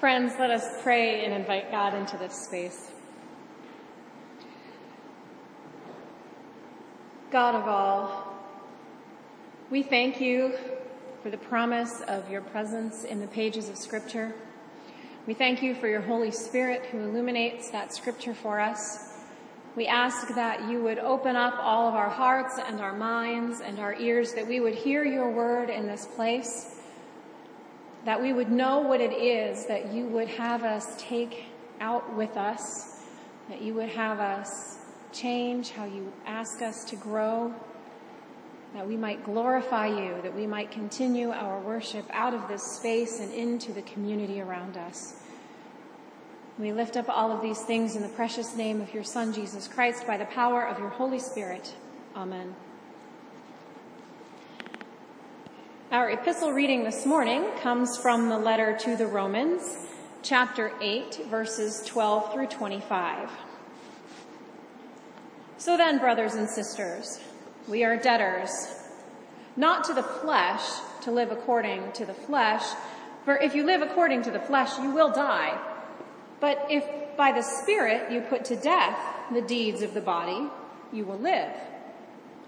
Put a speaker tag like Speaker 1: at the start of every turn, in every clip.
Speaker 1: Friends, let us pray and invite God into this space. God of all, we thank you for the promise of your presence in the pages of scripture. We thank you for your Holy Spirit who illuminates that scripture for us. We ask that you would open up all of our hearts and our minds and our ears, that we would hear your word in this place, that we would know what it is that you would have us take out with us, that you would have us change, how you ask us to grow, that we might glorify you, that we might continue our worship out of this space and into the community around us. We lift up all of these things in the precious name of your Son, Jesus Christ, by the power of your Holy Spirit. Amen. Our epistle reading this morning comes from the letter to the Romans, chapter 8, verses 12 through 25. So then, brothers and sisters, we are debtors, not to the flesh, to live according to the flesh, for if you live according to the flesh, you will die. But if by the Spirit you put to death the deeds of the body, you will live.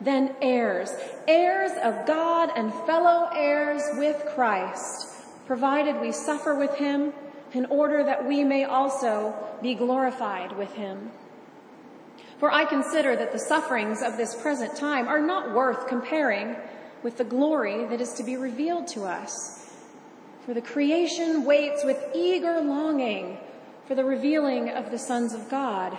Speaker 1: then heirs, heirs of God and fellow heirs with Christ, provided we suffer with Him in order that we may also be glorified with Him. For I consider that the sufferings of this present time are not worth comparing with the glory that is to be revealed to us. For the creation waits with eager longing for the revealing of the sons of God.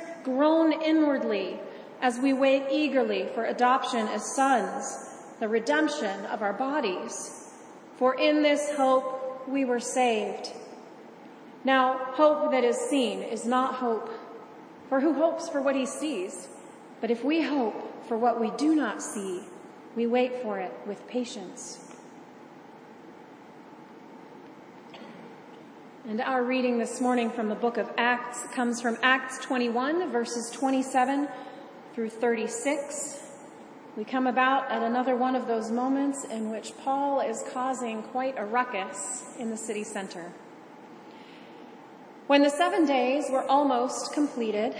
Speaker 1: groan inwardly as we wait eagerly for adoption as sons, the redemption of our bodies. For in this hope we were saved. Now, hope that is seen is not hope. For who hopes for what he sees? But if we hope for what we do not see, we wait for it with patience. And our reading this morning from the book of Acts comes from Acts 21, verses 27 through 36. We come about at another one of those moments in which Paul is causing quite a ruckus in the city center. When the seven days were almost completed,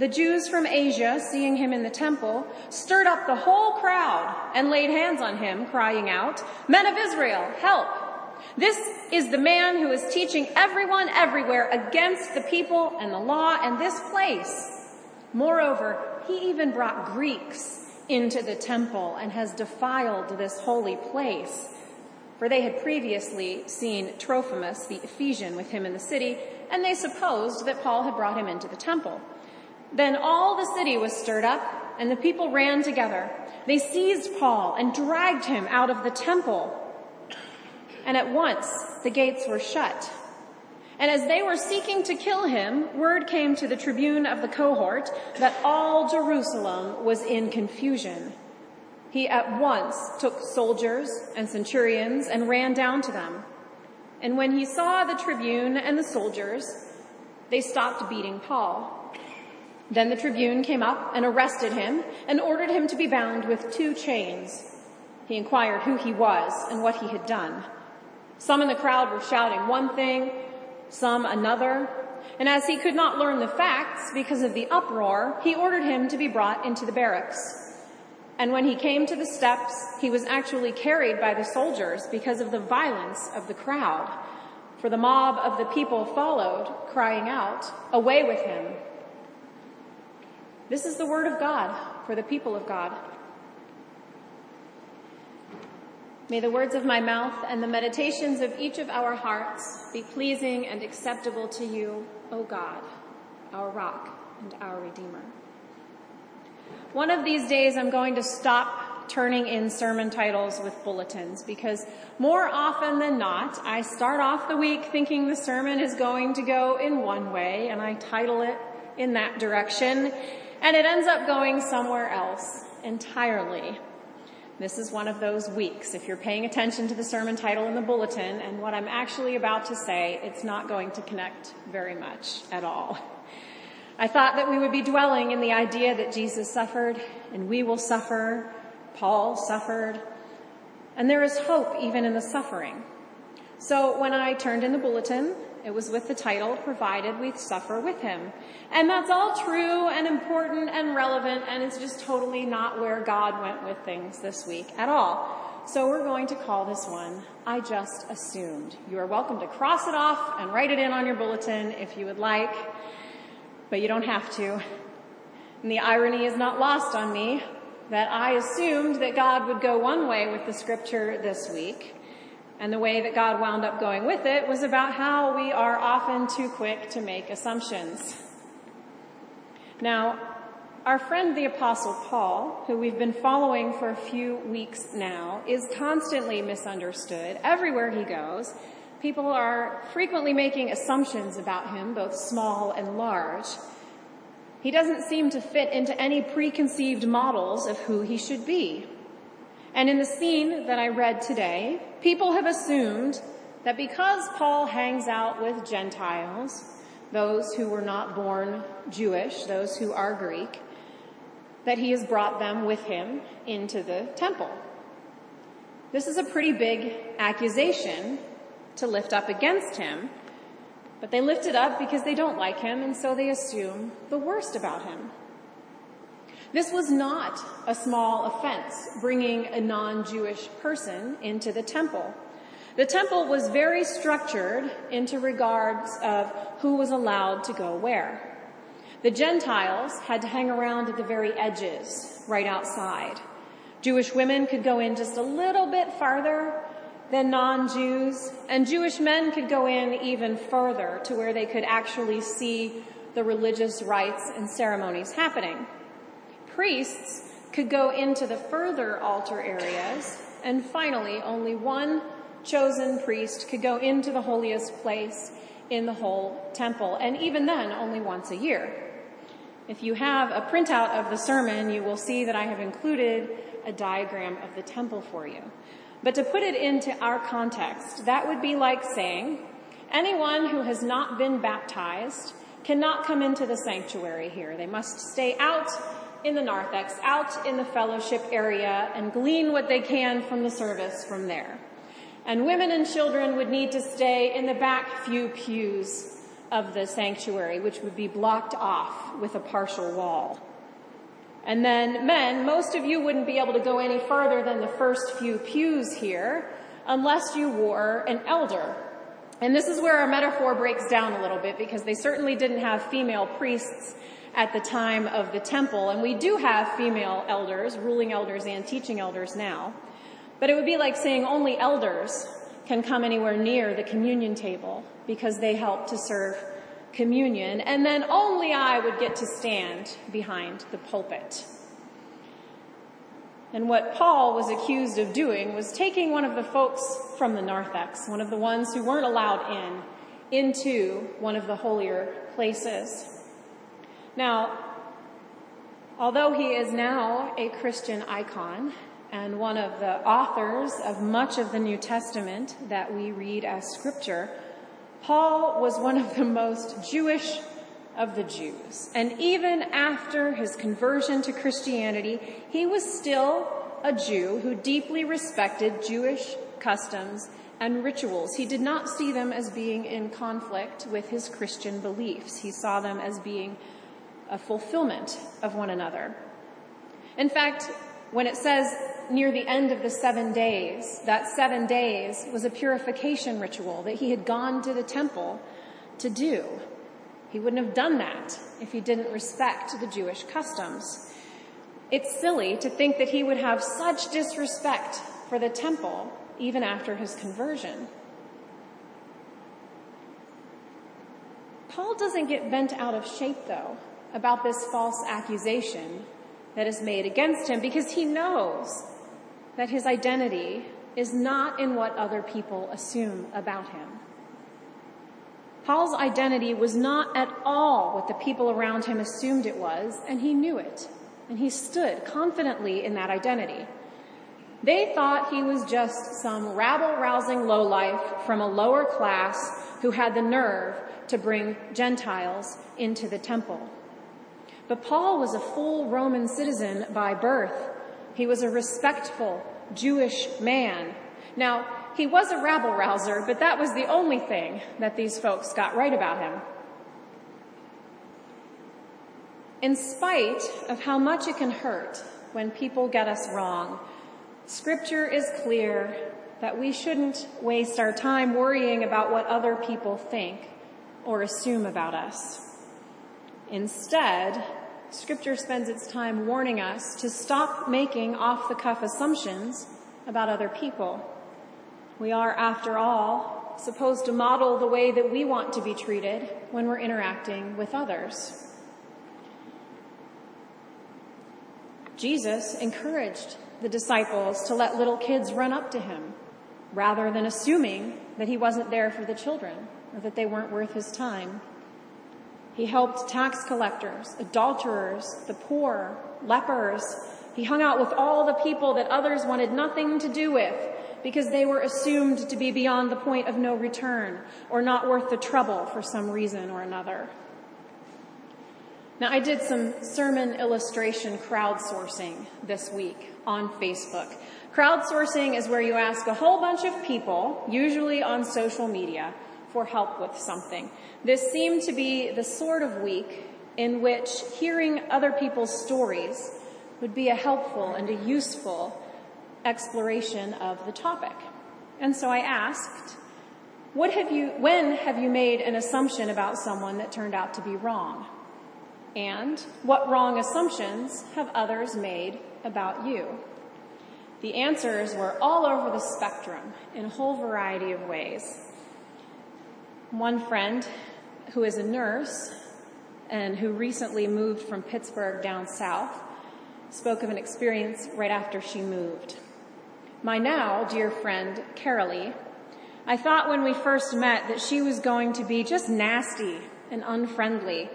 Speaker 1: the Jews from Asia, seeing him in the temple, stirred up the whole crowd and laid hands on him, crying out, Men of Israel, help! This is the man who is teaching everyone everywhere against the people and the law and this place. Moreover, he even brought Greeks into the temple and has defiled this holy place. For they had previously seen Trophimus, the Ephesian, with him in the city, and they supposed that Paul had brought him into the temple. Then all the city was stirred up and the people ran together. They seized Paul and dragged him out of the temple. And at once the gates were shut. And as they were seeking to kill him, word came to the tribune of the cohort that all Jerusalem was in confusion. He at once took soldiers and centurions and ran down to them. And when he saw the tribune and the soldiers, they stopped beating Paul. Then the tribune came up and arrested him and ordered him to be bound with two chains. He inquired who he was and what he had done. Some in the crowd were shouting one thing, some another, and as he could not learn the facts because of the uproar, he ordered him to be brought into the barracks. And when he came to the steps, he was actually carried by the soldiers because of the violence of the crowd. For the mob of the people followed, crying out, Away with him! This is the word of God for the people of God. May the words of my mouth and the meditations of each of our hearts be pleasing and acceptable to you, O God, our rock and our redeemer. One of these days I'm going to stop turning in sermon titles with bulletins because more often than not, I start off the week thinking the sermon is going to go in one way and I title it in that direction and it ends up going somewhere else entirely. This is one of those weeks. If you're paying attention to the sermon title in the bulletin and what I'm actually about to say, it's not going to connect very much at all. I thought that we would be dwelling in the idea that Jesus suffered and we will suffer. Paul suffered. And there is hope even in the suffering. So when I turned in the bulletin, it was with the title, Provided We Suffer With Him. And that's all true and important and relevant, and it's just totally not where God went with things this week at all. So we're going to call this one, I Just Assumed. You are welcome to cross it off and write it in on your bulletin if you would like, but you don't have to. And the irony is not lost on me that I assumed that God would go one way with the scripture this week, and the way that God wound up going with it was about how we are often too quick to make assumptions. Now, our friend the apostle Paul, who we've been following for a few weeks now, is constantly misunderstood everywhere he goes. People are frequently making assumptions about him, both small and large. He doesn't seem to fit into any preconceived models of who he should be. And in the scene that I read today, people have assumed that because Paul hangs out with Gentiles, those who were not born Jewish, those who are Greek, that he has brought them with him into the temple. This is a pretty big accusation to lift up against him, but they lift it up because they don't like him and so they assume the worst about him. This was not a small offense, bringing a non-Jewish person into the temple. The temple was very structured into regards of who was allowed to go where. The Gentiles had to hang around at the very edges, right outside. Jewish women could go in just a little bit farther than non-Jews, and Jewish men could go in even further to where they could actually see the religious rites and ceremonies happening priests could go into the further altar areas, and finally, only one chosen priest could go into the holiest place in the whole temple, and even then, only once a year. If you have a printout of the sermon, you will see that I have included a diagram of the temple for you. But to put it into our context, that would be like saying, anyone who has not been baptized cannot come into the sanctuary here. They must stay out in the narthex, out in the fellowship area, and glean what they can from the service from there. And women and children would need to stay in the back few pews of the sanctuary, which would be blocked off with a partial wall. And then men, most of you wouldn't be able to go any further than the first few pews here unless you wore an elder. And this is where our metaphor breaks down a little bit because they certainly didn't have female priests at the time of the temple. And we do have female elders, ruling elders and teaching elders now. But it would be like saying only elders can come anywhere near the communion table because they help to serve communion. And then only I would get to stand behind the pulpit. And what Paul was accused of doing was taking one of the folks from the narthex, one of the ones who weren't allowed in, into one of the holier places. Now, although he is now a Christian icon and one of the authors of much of the New Testament that we read as scripture, Paul was one of the most Jewish of the Jews. And even after his conversion to Christianity, he was still a Jew who deeply respected Jewish customs and rituals. He did not see them as being in conflict with his Christian beliefs. He saw them as being a fulfillment of one another. In fact, when it says near the end of the seven days, that seven days was a purification ritual that he had gone to the temple to do. He wouldn't have done that if he didn't respect the Jewish customs. It's silly to think that he would have such disrespect for the temple even after his conversion. Paul doesn't get bent out of shape though about this false accusation that is made against him because he knows that his identity is not in what other people assume about him. Paul's identity was not at all what the people around him assumed it was, and he knew it. And he stood confidently in that identity. They thought he was just some rabble rousing lowlife from a lower class who had the nerve to bring Gentiles into the temple. But Paul was a full Roman citizen by birth. He was a respectful Jewish man. Now, he was a rabble rouser, but that was the only thing that these folks got right about him. In spite of how much it can hurt when people get us wrong, scripture is clear that we shouldn't waste our time worrying about what other people think or assume about us. Instead, scripture spends its time warning us to stop making off the cuff assumptions about other people. We are, after all, supposed to model the way that we want to be treated when we're interacting with others. Jesus encouraged the disciples to let little kids run up to him rather than assuming that he wasn't there for the children or that they weren't worth his time. He helped tax collectors, adulterers, the poor, lepers. He hung out with all the people that others wanted nothing to do with because they were assumed to be beyond the point of no return or not worth the trouble for some reason or another. Now I did some sermon illustration crowdsourcing this week on Facebook. Crowdsourcing is where you ask a whole bunch of people, usually on social media, for help with something. This seemed to be the sort of week in which hearing other people's stories would be a helpful and a useful exploration of the topic. And so I asked, what have you, when have you made an assumption about someone that turned out to be wrong? And what wrong assumptions have others made about you? The answers were all over the spectrum in a whole variety of ways. One friend who is a nurse and who recently moved from Pittsburgh down south spoke of an experience right after she moved. My now dear friend, Carolee, I thought when we first met that she was going to be just nasty and unfriendly.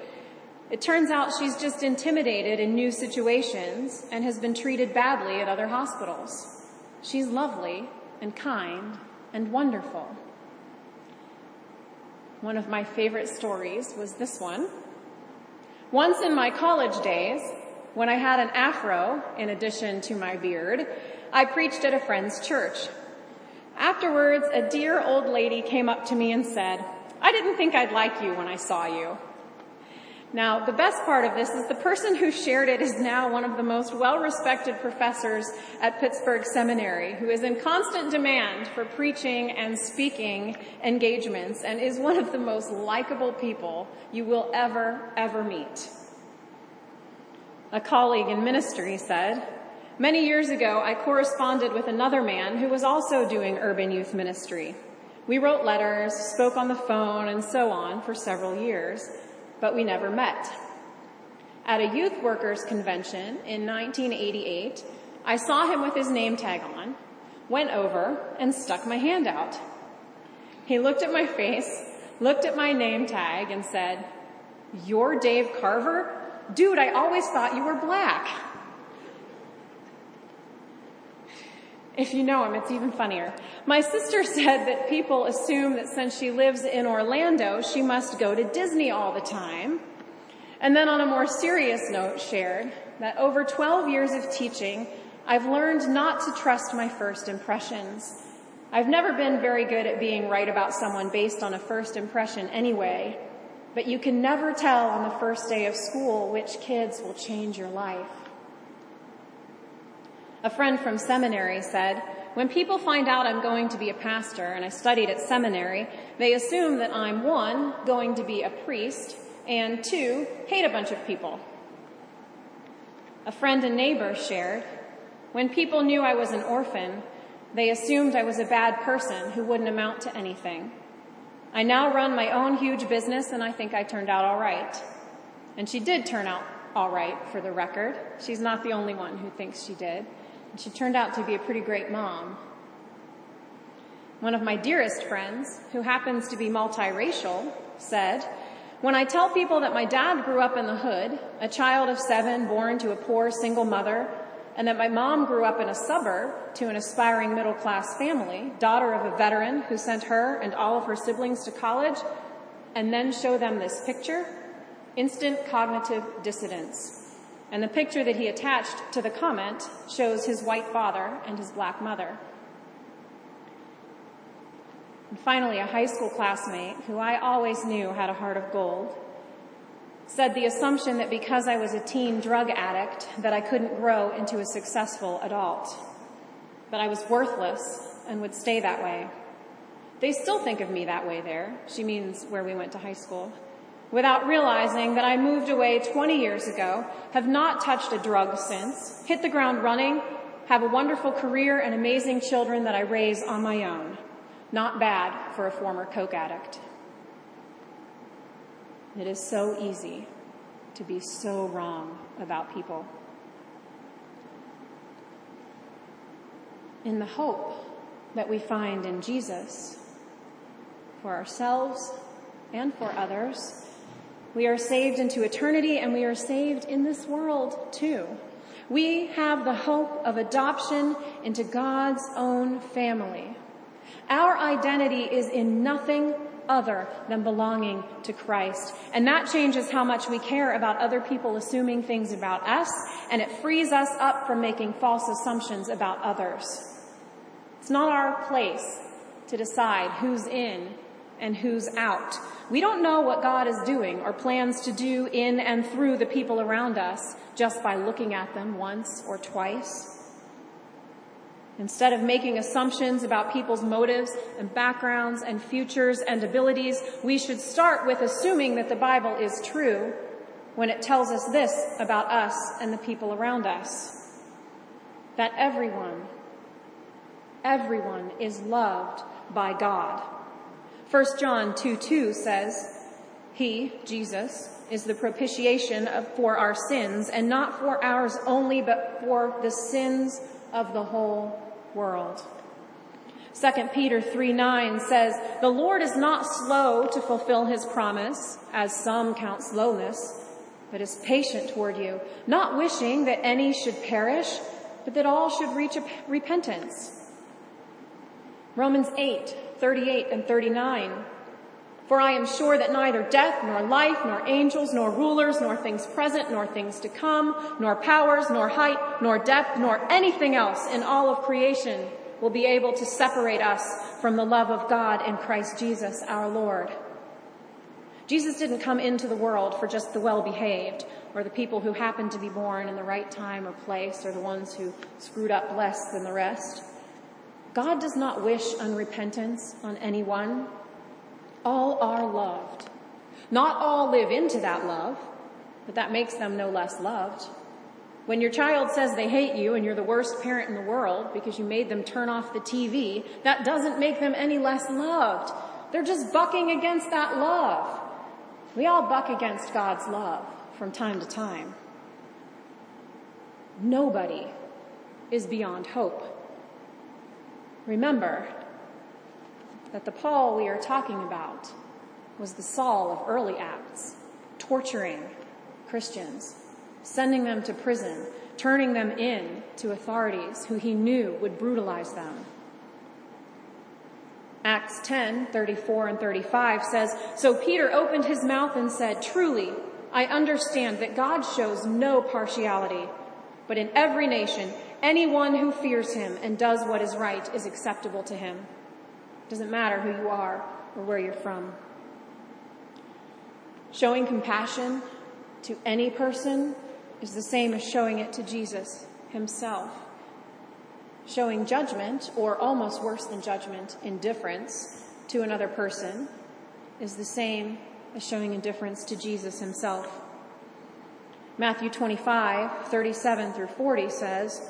Speaker 1: It turns out she's just intimidated in new situations and has been treated badly at other hospitals. She's lovely and kind and wonderful. One of my favorite stories was this one. Once in my college days, when I had an afro in addition to my beard, I preached at a friend's church. Afterwards, a dear old lady came up to me and said, I didn't think I'd like you when I saw you. Now, the best part of this is the person who shared it is now one of the most well-respected professors at Pittsburgh Seminary who is in constant demand for preaching and speaking engagements and is one of the most likable people you will ever, ever meet. A colleague in ministry said, many years ago I corresponded with another man who was also doing urban youth ministry. We wrote letters, spoke on the phone, and so on for several years but we never met. At a youth workers convention in 1988, I saw him with his name tag on, went over, and stuck my hand out. He looked at my face, looked at my name tag, and said, You're Dave Carver? Dude, I always thought you were black. If you know him, it's even funnier. My sister said that people assume that since she lives in Orlando, she must go to Disney all the time. And then on a more serious note shared that over 12 years of teaching, I've learned not to trust my first impressions. I've never been very good at being right about someone based on a first impression anyway, but you can never tell on the first day of school which kids will change your life. A friend from seminary said, when people find out I'm going to be a pastor and I studied at seminary, they assume that I'm one, going to be a priest, and two, hate a bunch of people. A friend and neighbor shared, when people knew I was an orphan, they assumed I was a bad person who wouldn't amount to anything. I now run my own huge business and I think I turned out alright. And she did turn out alright for the record. She's not the only one who thinks she did. She turned out to be a pretty great mom. One of my dearest friends, who happens to be multiracial, said, when I tell people that my dad grew up in the hood, a child of seven born to a poor single mother, and that my mom grew up in a suburb to an aspiring middle class family, daughter of a veteran who sent her and all of her siblings to college, and then show them this picture, instant cognitive dissonance. And the picture that he attached to the comment shows his white father and his black mother. And finally, a high school classmate who I always knew had a heart of gold said the assumption that because I was a teen drug addict that I couldn't grow into a successful adult. that I was worthless and would stay that way. They still think of me that way there. She means where we went to high school. Without realizing that I moved away 20 years ago, have not touched a drug since, hit the ground running, have a wonderful career and amazing children that I raise on my own. Not bad for a former coke addict. It is so easy to be so wrong about people. In the hope that we find in Jesus for ourselves and for others, we are saved into eternity and we are saved in this world too. We have the hope of adoption into God's own family. Our identity is in nothing other than belonging to Christ. And that changes how much we care about other people assuming things about us, and it frees us up from making false assumptions about others. It's not our place to decide who's in and who's out. We don't know what God is doing or plans to do in and through the people around us just by looking at them once or twice. Instead of making assumptions about people's motives and backgrounds and futures and abilities, we should start with assuming that the Bible is true when it tells us this about us and the people around us. That everyone, everyone is loved by God. 1 John 2 2 says, He, Jesus, is the propitiation of, for our sins, and not for ours only, but for the sins of the whole world. 2 Peter 3 9 says, The Lord is not slow to fulfill his promise, as some count slowness, but is patient toward you, not wishing that any should perish, but that all should reach repentance. Romans 8 38 and 39 for I am sure that neither death, nor life, nor angels, nor rulers, nor things present, nor things to come, nor powers, nor height, nor depth, nor anything else in all of creation will be able to separate us from the love of God in Christ Jesus our Lord. Jesus didn't come into the world for just the well-behaved or the people who happened to be born in the right time or place or the ones who screwed up less than the rest. God does not wish unrepentance on anyone. All are loved. Not all live into that love, but that makes them no less loved. When your child says they hate you and you're the worst parent in the world because you made them turn off the TV, that doesn't make them any less loved. They're just bucking against that love. We all buck against God's love from time to time. Nobody is beyond hope. Remember, that the Paul we are talking about was the Saul of early Acts, torturing Christians, sending them to prison, turning them in to authorities who he knew would brutalize them. Acts 10, 34 and 35 says, So Peter opened his mouth and said, Truly, I understand that God shows no partiality, but in every nation, anyone who fears him and does what is right is acceptable to him. It Doesn't matter who you are or where you're from. Showing compassion to any person is the same as showing it to Jesus himself. Showing judgment, or almost worse than judgment, indifference to another person is the same as showing indifference to Jesus himself. Matthew 25, 37 through 40 says,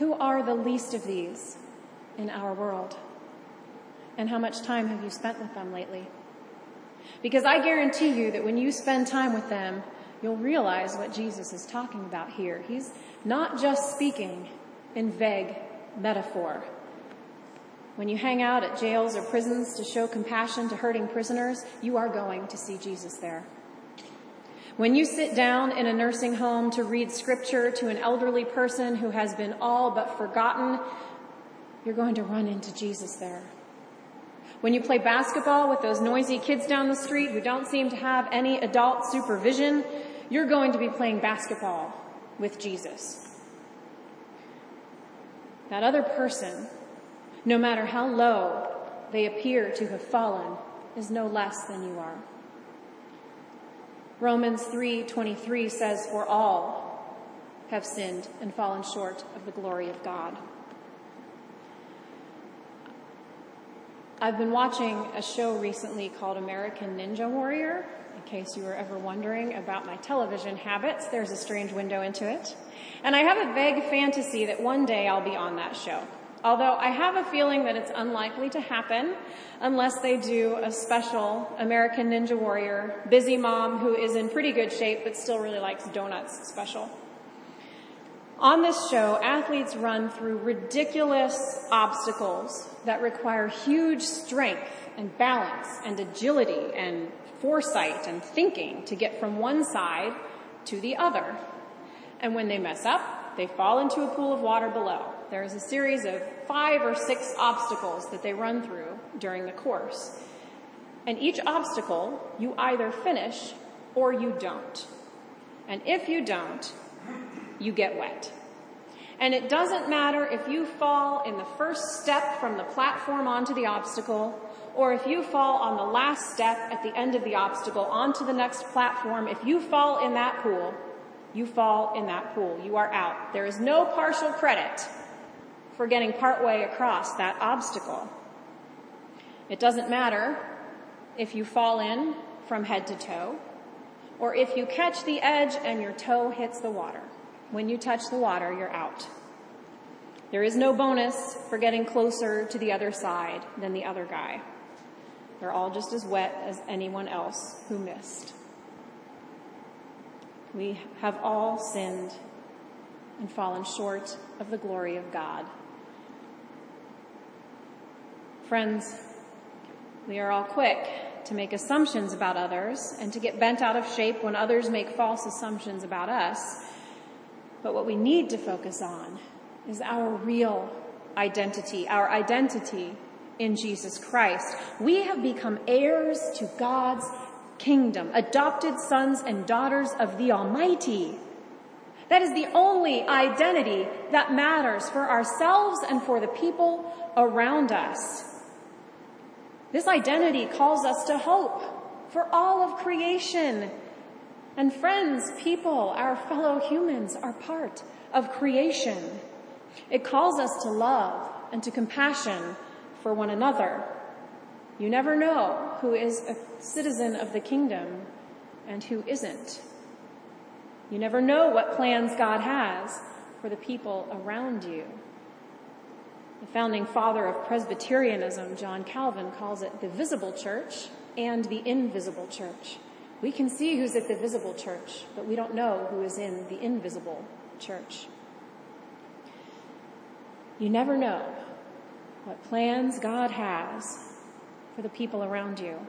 Speaker 1: Who are the least of these in our world? And how much time have you spent with them lately? Because I guarantee you that when you spend time with them, you'll realize what Jesus is talking about here. He's not just speaking in vague metaphor. When you hang out at jails or prisons to show compassion to hurting prisoners, you are going to see Jesus there. When you sit down in a nursing home to read scripture to an elderly person who has been all but forgotten, you're going to run into Jesus there. When you play basketball with those noisy kids down the street who don't seem to have any adult supervision, you're going to be playing basketball with Jesus. That other person, no matter how low they appear to have fallen, is no less than you are. Romans 3:23 says for all have sinned and fallen short of the glory of God. I've been watching a show recently called American Ninja Warrior. In case you were ever wondering about my television habits, there's a strange window into it. And I have a vague fantasy that one day I'll be on that show. Although I have a feeling that it's unlikely to happen unless they do a special American Ninja Warrior busy mom who is in pretty good shape but still really likes donuts special. On this show, athletes run through ridiculous obstacles that require huge strength and balance and agility and foresight and thinking to get from one side to the other. And when they mess up, they fall into a pool of water below. There is a series of five or six obstacles that they run through during the course. And each obstacle, you either finish or you don't. And if you don't, you get wet. And it doesn't matter if you fall in the first step from the platform onto the obstacle, or if you fall on the last step at the end of the obstacle onto the next platform. If you fall in that pool, you fall in that pool. You are out. There is no partial credit for getting partway across that obstacle. It doesn't matter if you fall in from head to toe or if you catch the edge and your toe hits the water. When you touch the water, you're out. There is no bonus for getting closer to the other side than the other guy. They're all just as wet as anyone else who missed. We have all sinned and fallen short of the glory of God. Friends, we are all quick to make assumptions about others and to get bent out of shape when others make false assumptions about us. But what we need to focus on is our real identity, our identity in Jesus Christ. We have become heirs to God's kingdom, adopted sons and daughters of the Almighty. That is the only identity that matters for ourselves and for the people around us. This identity calls us to hope for all of creation. And friends, people, our fellow humans are part of creation. It calls us to love and to compassion for one another. You never know who is a citizen of the kingdom and who isn't. You never know what plans God has for the people around you. The founding father of Presbyterianism, John Calvin, calls it the visible church and the invisible church. We can see who's at the visible church, but we don't know who is in the invisible church. You never know what plans God has for the people around you.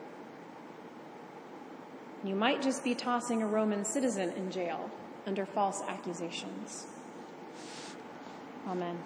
Speaker 1: You might just be tossing a Roman citizen in jail under false accusations. Amen.